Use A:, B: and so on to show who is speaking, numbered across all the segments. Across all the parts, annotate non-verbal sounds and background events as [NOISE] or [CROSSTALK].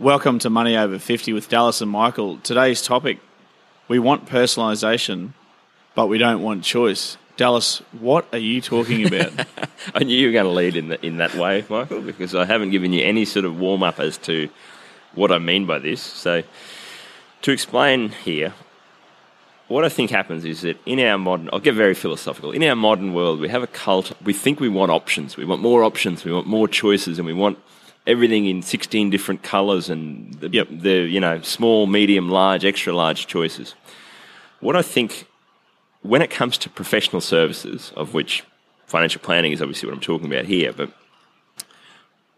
A: Welcome to Money Over 50 with Dallas and Michael. Today's topic we want personalisation, but we don't want choice. Dallas, what are you talking [LAUGHS] about?
B: I knew you were going to lead in, the, in that way, Michael, because I haven't given you any sort of warm up as to what I mean by this. So, to explain here, what I think happens is that in our modern, I'll get very philosophical, in our modern world, we have a cult, we think we want options, we want more options, we want more choices, and we want everything in 16 different colors and the,
A: Yep.
B: the you know small medium large extra large choices what i think when it comes to professional services of which financial planning is obviously what i'm talking about here but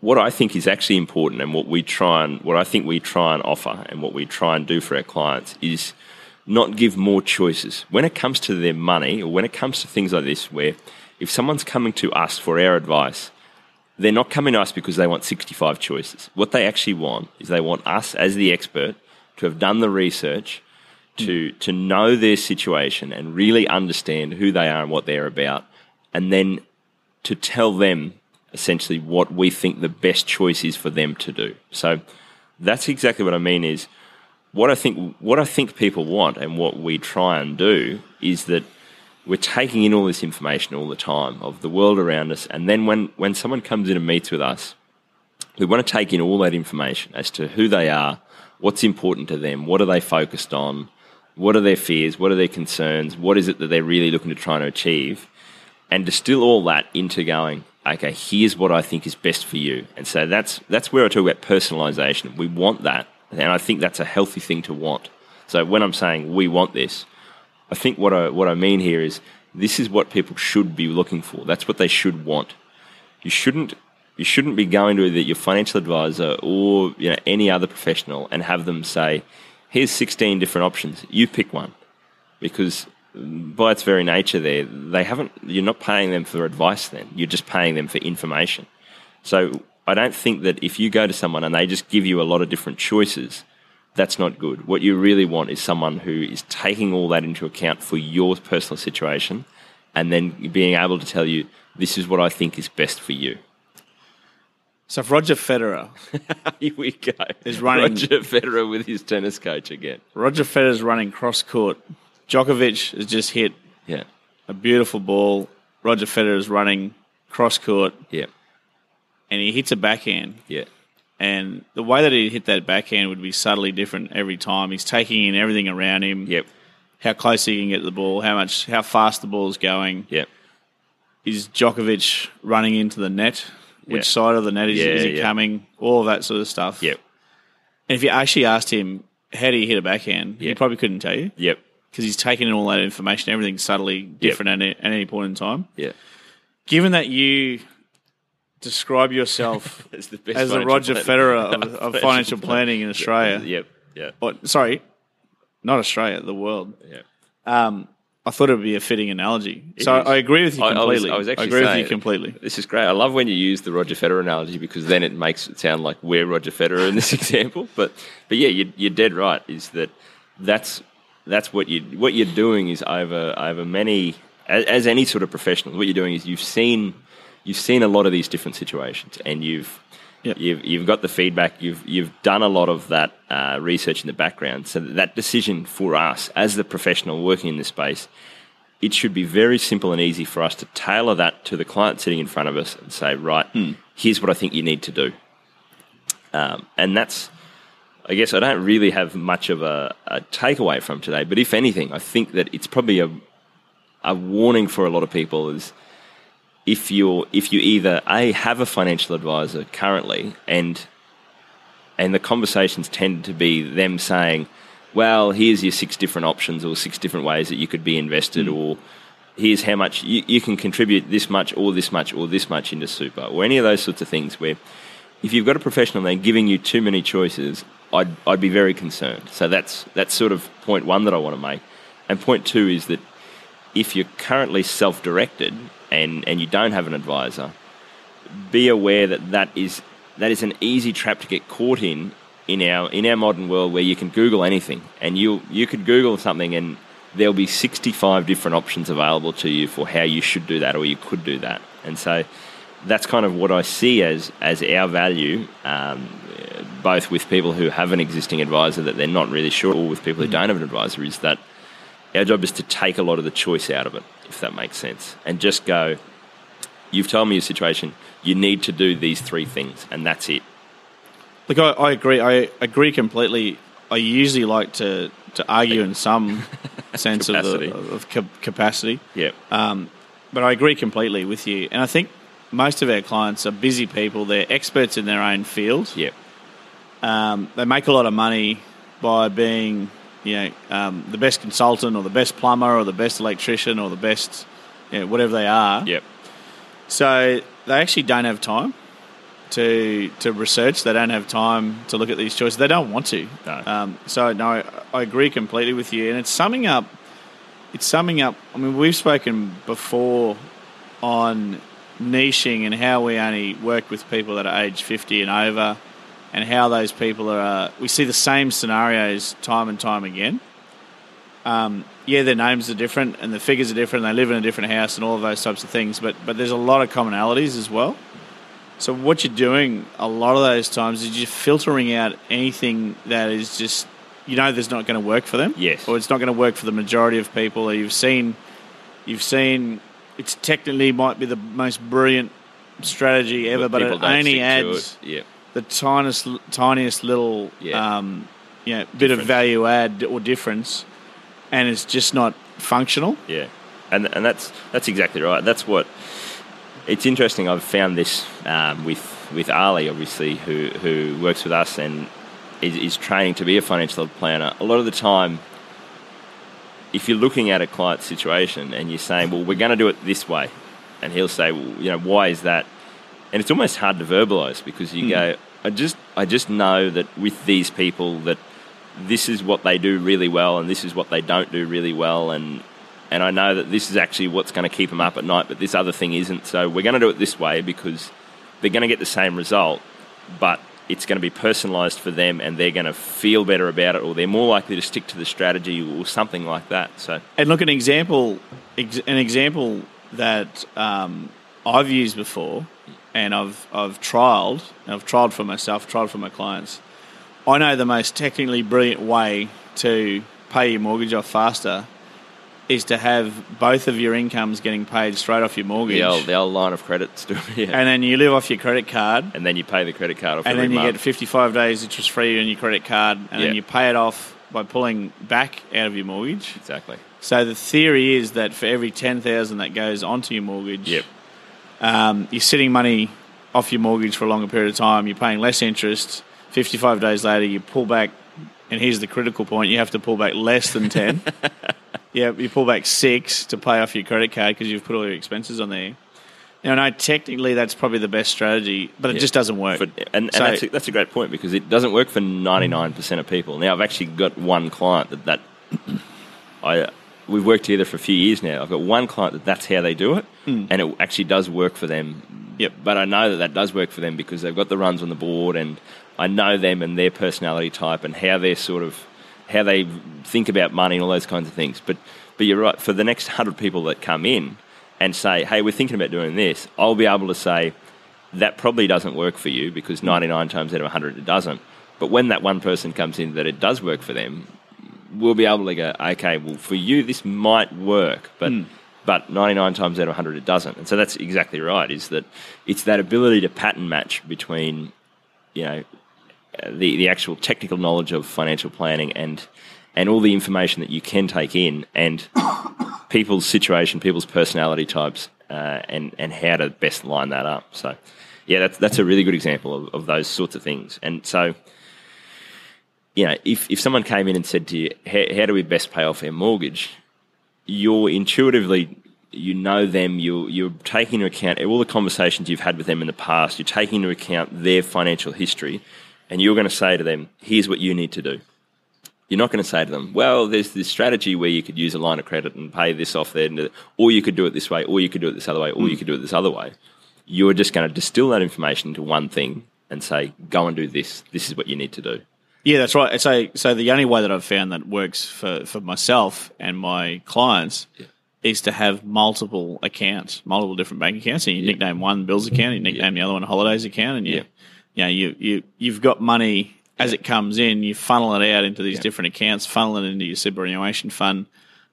B: what i think is actually important and what we try and what i think we try and offer and what we try and do for our clients is not give more choices when it comes to their money or when it comes to things like this where if someone's coming to us for our advice they're not coming to us because they want 65 choices. What they actually want is they want us as the expert to have done the research, to, to know their situation and really understand who they are and what they're about, and then to tell them essentially what we think the best choice is for them to do. So that's exactly what I mean is what I think what I think people want and what we try and do is that we're taking in all this information all the time of the world around us. And then when, when someone comes in and meets with us, we want to take in all that information as to who they are, what's important to them, what are they focused on, what are their fears, what are their concerns, what is it that they're really looking to try and achieve, and distill all that into going, okay, here's what I think is best for you. And so that's that's where I talk about personalization. We want that, and I think that's a healthy thing to want. So when I'm saying we want this, I think what I what I mean here is this is what people should be looking for. That's what they should want. You shouldn't you shouldn't be going to your financial advisor or you know any other professional and have them say, "Here's 16 different options. You pick one," because by its very nature, there they haven't. You're not paying them for advice. Then you're just paying them for information. So I don't think that if you go to someone and they just give you a lot of different choices, that's not good. What you really want is someone who is taking all that into account for your personal situation and then being able to tell you, this is what I think is best for you.
A: so, if Roger Federer, [LAUGHS]
B: Here we go.
A: Is running-
B: Roger Federer with his tennis coach again.
A: Roger Federer's running cross court, Djokovic has just hit
B: Yeah,
A: a beautiful ball. Roger Federer's running cross court
B: yeah,
A: and he hits a backhand.
B: yeah,
A: And the way that he hit that backhand would be subtly different every time. He's taking in everything around him.
B: yep,
A: how close he can get to the ball, how much, how fast the ball is going.
B: yep.
A: Is Djokovic running into the net? Which
B: Yeah.
A: side of the net is,
B: Yeah,
A: is he
B: yeah.
A: coming? All of that sort of stuff.
B: Yep.
A: And if you actually asked him how do you hit a backhand, he probably couldn't tell you
B: Yep.
A: because he's taking in all that information. Everything's subtly different at, any, at any point in time.
B: Yeah.
A: Given that you describe yourself [LAUGHS]
B: It's the best
A: as the Roger. Federer of, [LAUGHS] of financial planning in Australia,
B: Yep. Yeah.
A: or, sorry, not Australia, the world.
B: Yeah.
A: Um, I thought it would be a fitting analogy.
B: It
A: so
B: is.
A: I agree with you
B: I- I was-
A: completely.
B: I was actually
A: agree with you completely.
B: This is great. I love when you use the Roger Federer analogy because then it makes it sound like we're Roger Federer in this [LAUGHS] example. But but yeah, you, you're dead right. Is that that's that's what you what you're doing is over over many as, as any sort of professional. What you're doing is you've seen you've seen a lot of these different situations and you've.
A: Yep.
B: You've, you've got the feedback. You've you've done a lot of that uh, research in the background, so that, decision for us as the professional working in this space it should be very simple and easy for us to tailor that to the client sitting in front of us and say, right, here's what I think you need to do. Um, and that's, I guess, I don't really have much of a, a takeaway from today, but if anything, I think that it's probably a, a warning for a lot of people is if you're if you either a have a financial advisor currently and and the conversations tend to be them saying, well, here's your six different options or six different ways that you could be invested, hmm. or here's how much you, you can contribute this much or this much or this much into super, or any of those sorts of things where if you've got a professional and they're giving you too many choices, I'd, I'd be very concerned. So that's, that's sort of point one that I want to make. And point two is that if you're currently self directed and, and you don't have an advisor, be aware that that is, that is an easy trap to get caught in in our, in our modern world where you can Google anything. And you, you could Google something and there'll be 65 different options available to you for how you should do that or you could do that. And so that's kind of what I see as, as our value, um, both with people who have an existing advisor that they're not really sure, or with people who don't have an advisor, is that our job is to take a lot of the choice out of it, if that makes sense, and just go, you've told me your situation, you need to do these three things, and that's it.
A: Look, I, I agree. I agree completely. I usually like to, to argue in some [LAUGHS] sense of, the, of capacity.
B: Yeah.
A: Um, but I agree completely with you. And I think most of our clients are busy people. They're experts in their own field.
B: Yeah.
A: Um, they make a lot of money by being, you know, um, the best consultant or the best plumber or the best electrician or the best, you know, whatever they are.
B: Yep.
A: So they actually don't have time to to research. They don't have time to look at these choices. They don't want to.
B: No.
A: Um, so no, I agree completely with you. And it's summing up. It's summing up. I mean, we've spoken before on niching and how we only work with people that are age fifty and over, and how those people are. Uh, we see the same scenarios time and time again. Um, yeah, their names are different and the figures are different. And they live in a different house and all of those types of things. But but there's a lot of commonalities as well. So what you're doing a lot of those times is you're filtering out anything that is just you know there's not going to work for them.
B: Yes.
A: Or it's not going to work for the majority of people. Or you've seen you've seen it's technically might be the most brilliant strategy ever, but, but it only adds
B: it. Yeah.
A: The tiniest tiniest little yeah. um, you know, bit of value add or difference, and it's just not functional.
B: Yeah, and and that's that's exactly right. That's what it's interesting. I've found this um, with with Ali, obviously, who who works with us and is, is training to be a financial planner. A lot of the time, if you're looking at a client situation and you're saying, "Well, we're going to do it this way," and he'll say, "Well, you know, why is that?" And it's almost hard to verbalize because you mm. go, "I just I just know that with these people that." This is what they do really well, and this is what they don't do really well, and and I know that this is actually what's going to keep them up at night, but this other thing isn't. So we're going to do it this way because they're going to get the same result, but it's going to be personalised for them, and they're going to feel better about it, or they're more likely to stick to the strategy, or something like that. So,
A: and look, an example, an example that um, I've used before, and I've I've trialed, and I've trialed for myself, trialed for my clients. I know the most technically brilliant way to pay your mortgage off faster is to have both of your incomes getting paid straight off your mortgage.
B: The old, the old line of credit [LAUGHS] yeah.
A: And then you live off your credit card.
B: And then you pay the credit card off
A: And then you
B: month.
A: get 55 days interest free on your credit card. And then you pay it off by pulling back out of your mortgage.
B: Exactly.
A: So the theory is that for every 10000 that goes onto your mortgage,
B: yep.
A: Um, you're sitting money off your mortgage for a longer period of time. You're paying less interest. 55 days later, you pull back. And here's the critical point you have to pull back less than 10. [LAUGHS] Yeah, you pull back six to pay off your credit card because you've put all your expenses on there. Now, no, technically that's probably the best strategy, but it yeah. just doesn't work. For,
B: and, and so, that's, a, that's a great point because it doesn't work for 99% of people. Now, I've actually got one client that, that I we've worked together for a few years now. I've got one client that that's how they do it,
A: mm.
B: and it actually does work for them.
A: Yep.
B: But I know that that does work for them because they've got the runs on the board, and I know them and their personality type and how they're sort of how they think about money and all those kinds of things. But but you're right. For the next hundred people that come in and say, "Hey, we're thinking about doing this," I'll be able to say that probably doesn't work for you because 99 times out of 100 it doesn't. But when that one person comes in that it does work for them, we'll be able to go, "Okay, well, for you this might work, but." Mm. But 99 times out of 100 it doesn't. And so that's exactly right, is that it's that ability to pattern match between, you know, the, the actual technical knowledge of financial planning and and all the information that you can take in and [COUGHS] people's situation, people's personality types, uh, and and how to best line that up. So, yeah, that's that's a really good example of, of those sorts of things. And so, you know, if if someone came in and said to you, "How do we best pay off our mortgage?" You're intuitively you know them, you're, you're taking into account all the conversations you've had with them in the past, you're taking into account their financial history, and you're going to say to them, "Here's what you need to do." You're not going to say to them, "Well, there's this strategy where you could use a line of credit and pay this off there, or you could do it this way, or you could do it this other way, or you hmm. could do it this other way." You're just going to distill that information into one thing and say, "Go and do this. This is what you need to do."
A: Yeah, that's right. So, so the only way that I've found that works for, for myself and my clients
B: Yeah.
A: is to have multiple accounts, multiple different bank accounts, and you nickname one bills mm-hmm. account, you nickname the other one a holidays account, and you,
B: Yeah.
A: you know, you you you've got money as it comes in, you funnel it out into these
B: Yeah.
A: different accounts, funnel it into your superannuation fund.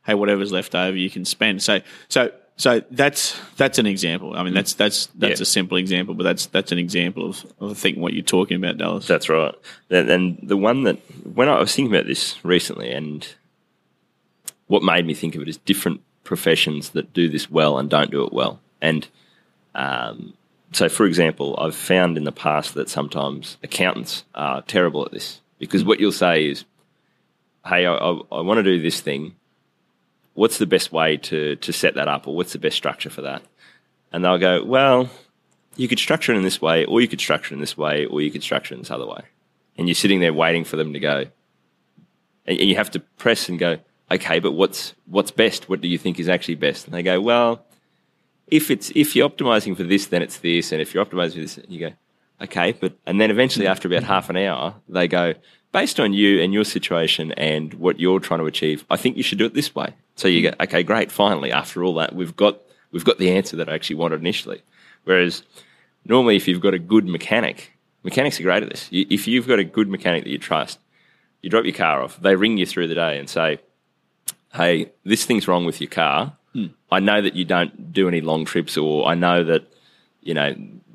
A: Hey, whatever's left over, you can spend. So, so. So that's that's an example. I mean, that's that's that's
B: Yeah.
A: a simple example, but that's that's an example of, of I think what you're talking about, Dallas.
B: That's right. And and the one that when I was thinking about this recently, and what made me think of it is different professions that do this well and don't do it well. And um, so, for example, I've found in the past that sometimes accountants are terrible at this because what you'll say is, "Hey, I, I, I want to do this thing. What's the best way to to set that up, or what's the best structure for that?" And they'll go, "Well." You could structure it in this way, or you could structure it in this way, or you could structure it in this other way and you're sitting there waiting for them to go, and, and you have to press and go, okay, but what's what's best? What do you think is actually best? And they go, well, if it's if you're optimizing for this, then it's this, and if you're optimizing for this, you go, okay, but and then eventually after about half an hour, they go, based on you and your situation and what you're trying to achieve, I think you should do it this way. So you go, okay, great, finally, after all that, we've got we've got the answer that I actually wanted initially. Whereas normally, if you've got a good mechanic, mechanics are great at this. You- If you've got a good mechanic that you trust, you drop your car off, they ring you through the day and say, Hey, this thing's wrong with your car. Hmm. I know that you don't do any long trips, or I know that, you know,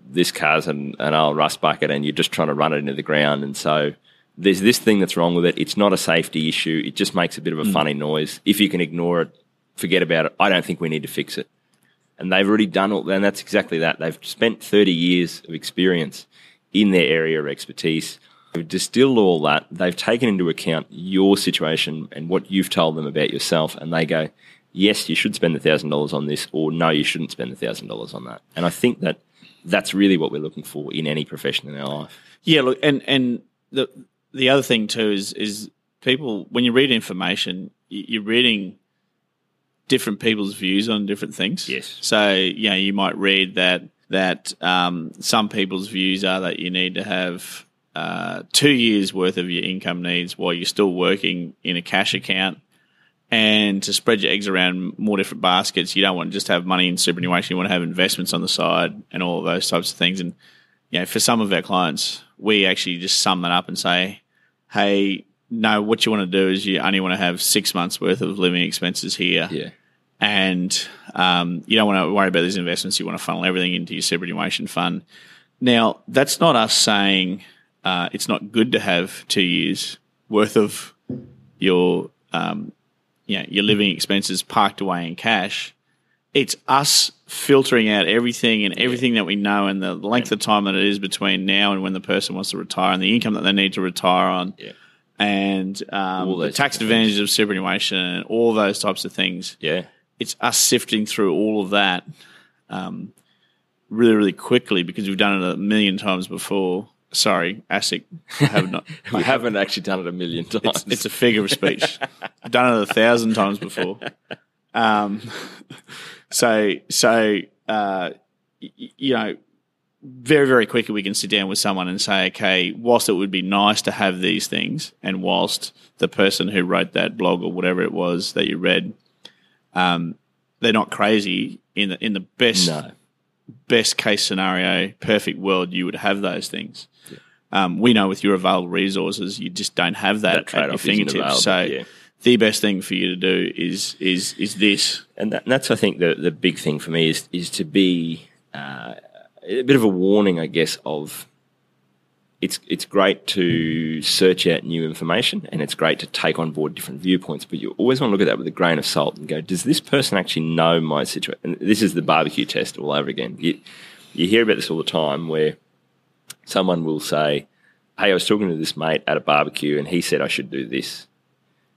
B: this car's an, an old rust bucket and you're just trying to run it into the ground. And so there's this thing that's wrong with it. It's not a safety issue. It just makes a bit of a mm. funny noise. If you can ignore it, forget about it. I don't think we need to fix it and they've already done all, and that's exactly that. They've spent 30 years of experience in their area of expertise. They've distilled all that. They've taken into account your situation and what you've told them about yourself, and they go, yes, you should spend the thousand dollars on this, or no, you shouldn't spend the thousand dollars on that. And I think that that's really what we're looking for in any profession in our life.
A: Yeah, look, and and the the other thing too is is people when you read information, you're reading different people's views on different things.
B: Yes.
A: So you know, you might read that that um, some people's views are that you need to have uh, two years worth of your income needs while you're still working in a cash account. And to spread your eggs around more different baskets, you don't want to just have money in superannuation. You want to have investments on the side and all of those types of things. And you know, for some of our clients, we actually just sum that up and say, hey, no, what you want to do is you only want to have six months worth of living expenses here.
B: Yeah.
A: And um, you don't want to worry about these investments. You want to funnel everything into your superannuation fund. Now, that's not us saying uh, it's not good to have two years worth of your um, you know, your living expenses parked away in cash. It's us filtering out everything and everything that we know and the length of time that it is between now and when the person wants to retire and the income that they need to retire on
B: Yeah.
A: and um, the tax advantages of superannuation and all those types of things.
B: Yeah.
A: It's us sifting through all of that um, really, really quickly because we've done it a million times before. Sorry, ASIC, I have not. [LAUGHS]
B: We haven't actually done it a million times.
A: It's, it's a figure of speech. I've [LAUGHS] done it a thousand times before. Um, [LAUGHS] so, so uh, y- you know, very, very quickly we can sit down with someone and say, okay, whilst it would be nice to have these things, and whilst the person who wrote that blog or whatever it was that you read, um, they're not crazy in the in the best
B: no.
A: best case scenario, perfect world, you would have those things. Um, we know with your available resources, you just don't have that,
B: That
A: at your fingertips. So
B: yeah.
A: The best thing for you to do is is is this.
B: and, that, and that's I think the the big thing for me is is to be uh, a bit of a warning, I guess, of it's it's great to search out new information and it's great to take on board different viewpoints, but you always want to look at that with a grain of salt and go, does this person actually know my situation? This is the barbecue test all over again. You, you hear about this all the time where someone will say, Hey, I was talking to this mate at a barbecue and he said I should do this.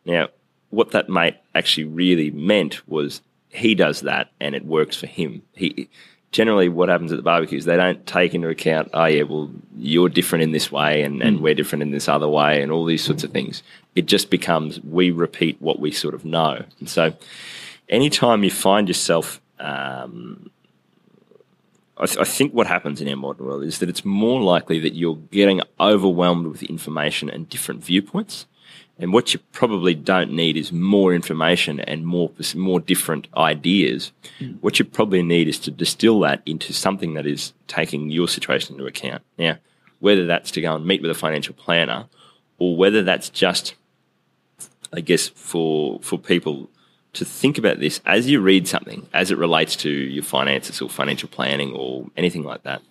B: Now, what that mate actually really meant was he does that and it works for him. He generally what happens at the barbecues, they don't take into account, oh yeah, well, you're different in this way and, and we're different in this other way and all these sorts of things. It just becomes we repeat what we sort of know. And so anytime you find yourself um, I, th- I, think what happens in our modern world is that it's more likely that you're getting overwhelmed with information and different viewpoints. And what you probably don't need is more information and more more different ideas. Mm. What you probably need is to distill that into something that is taking your situation into account. Now, whether that's to go and meet with a financial planner, or whether that's just, I guess, for for people to think about this as you read something, as it relates to your finances or financial planning or anything like that.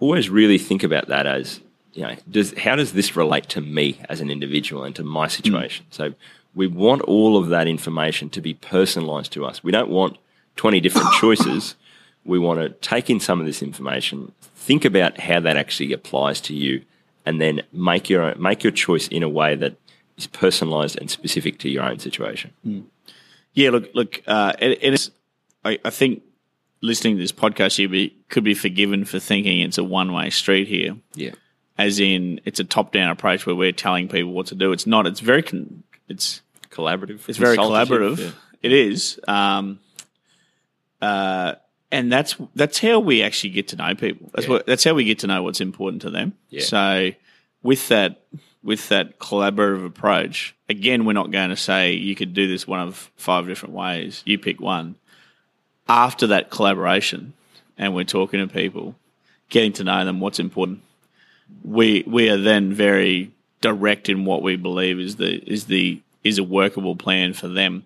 B: Always really think about that as, you know, does how does this relate to me as an individual and to my situation? Mm. So we want all of that information to be personalized to us. We don't want 20 different [COUGHS] choices. We want to take in some of this information, think about how that actually applies to you, and then make your make your choice in a way that is personalized and specific to your own situation.
A: Mm. Yeah, look, look, uh, it, it is. I, I, think listening to this podcast, you be, could be forgiven for thinking it's a one way street here.
B: Yeah,
A: as in it's a top down approach where we're telling people what to do. It's not. It's very. Con- it's
B: collaborative.
A: It's very collaborative. Yeah. It is. Um, uh, and that's that's how we actually get to know people. That's yeah. what that's how we get to know what's important to them. Yeah. So with that with that collaborative approach, again, we're not going to say you could do this one of five different ways. You pick one. After that collaboration, and we're talking to people, getting to know them, what's important, we we are then very direct in what we believe is the is the is a workable plan for them.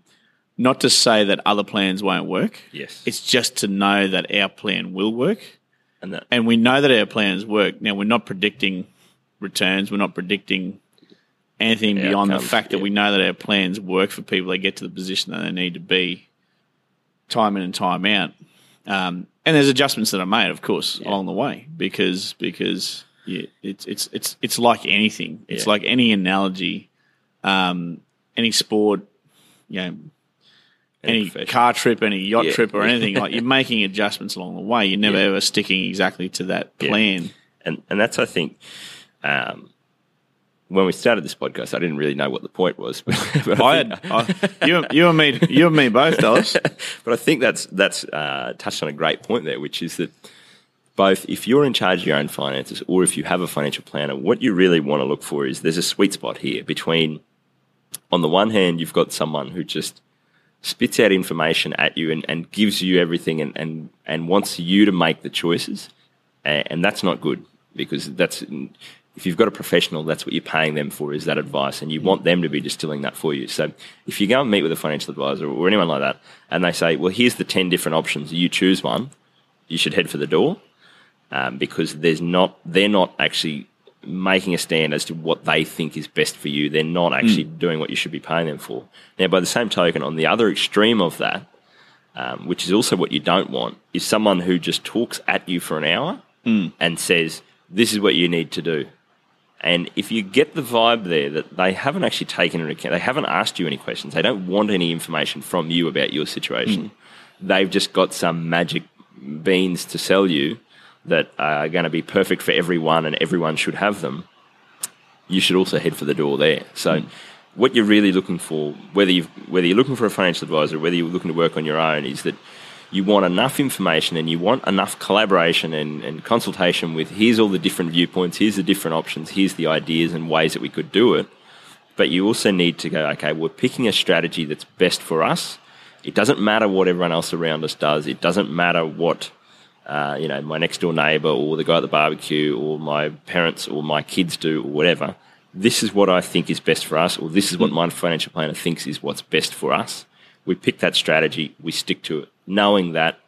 A: Not to say that other plans won't work.
B: Yes,
A: it's just to know that our plan will work,
B: and that
A: and we know that our plans work. Now we're not predicting returns. We're not predicting anything Outcomes, beyond the fact that we know that our plans work for people. They get to the position that they need to be time in and time out. Um, and there's adjustments that are made, of course, yeah. along the way because because yeah, it's it's it's it's like anything. It's yeah. like any analogy, um, any sport, you know, any, any car trip, any yacht yeah. trip, or anything. like you're [LAUGHS] making adjustments along the way. You're never ever sticking exactly to that plan.
B: And and that's I think um, when we started this podcast, I didn't really know what the point was.
A: But, [LAUGHS] but I, I had, I, you, you and me, you and me both, Dallas. [LAUGHS]
B: but I think that's that's uh, touched on a great point there, which is that both if you're in charge of your own finances or if you have a financial planner, what you really want to look for is there's a sweet spot here between, on the one hand, you've got someone who just spits out information at you and, and gives you everything and, and, and wants you to make the choices, and, and that's not good because that's if you've got a professional, that's what you're paying them for is that advice, and you mm. want them to be distilling that for you. So if you go and meet with a financial advisor or anyone like that, and they say, "Well, here's the ten different options. You choose one," you should head for the door um, because there's not they're not actually making a stand as to what they think is best for you. They're not actually mm. doing what you should be paying them for. Now, by the same token, on the other extreme of that, um, which is also what you don't want, is someone who just talks at you for an hour
A: mm.
B: and says, "This is what you need to do." And if you get the vibe there that they haven't actually taken into account, they haven't asked you any questions, they don't want any information from you about your situation, mm. they've just got some magic beans to sell you that are going to be perfect for everyone and everyone should have them, you should also head for the door there. So, mm. what you're really looking for, whether, you whether you're looking for a financial advisor, whether you're looking to work on your own, is that you want enough information and you want enough collaboration and, and consultation with here's all the different viewpoints, here's the different options, here's the ideas and ways that we could do it. But you also need to go, okay, we're picking a strategy that's best for us. It doesn't matter what everyone else around us does. It doesn't matter what, uh, you know, my next door neighbour or the guy at the barbecue or my parents or my kids do or whatever. This is what I think is best for us, or this is what my financial planner thinks is what's best for us. We pick that strategy, we stick to it knowing that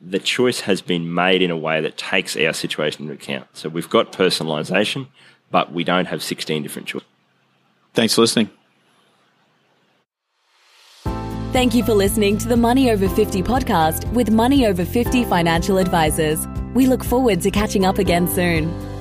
B: the choice has been made in a way that takes our situation into account. So we've got personalisation, but we don't have 16 different choices.
A: Thanks for listening.
C: Thank you for listening to the Money Over 50 podcast with Money Over 50 financial advisors. We look forward to catching up again soon.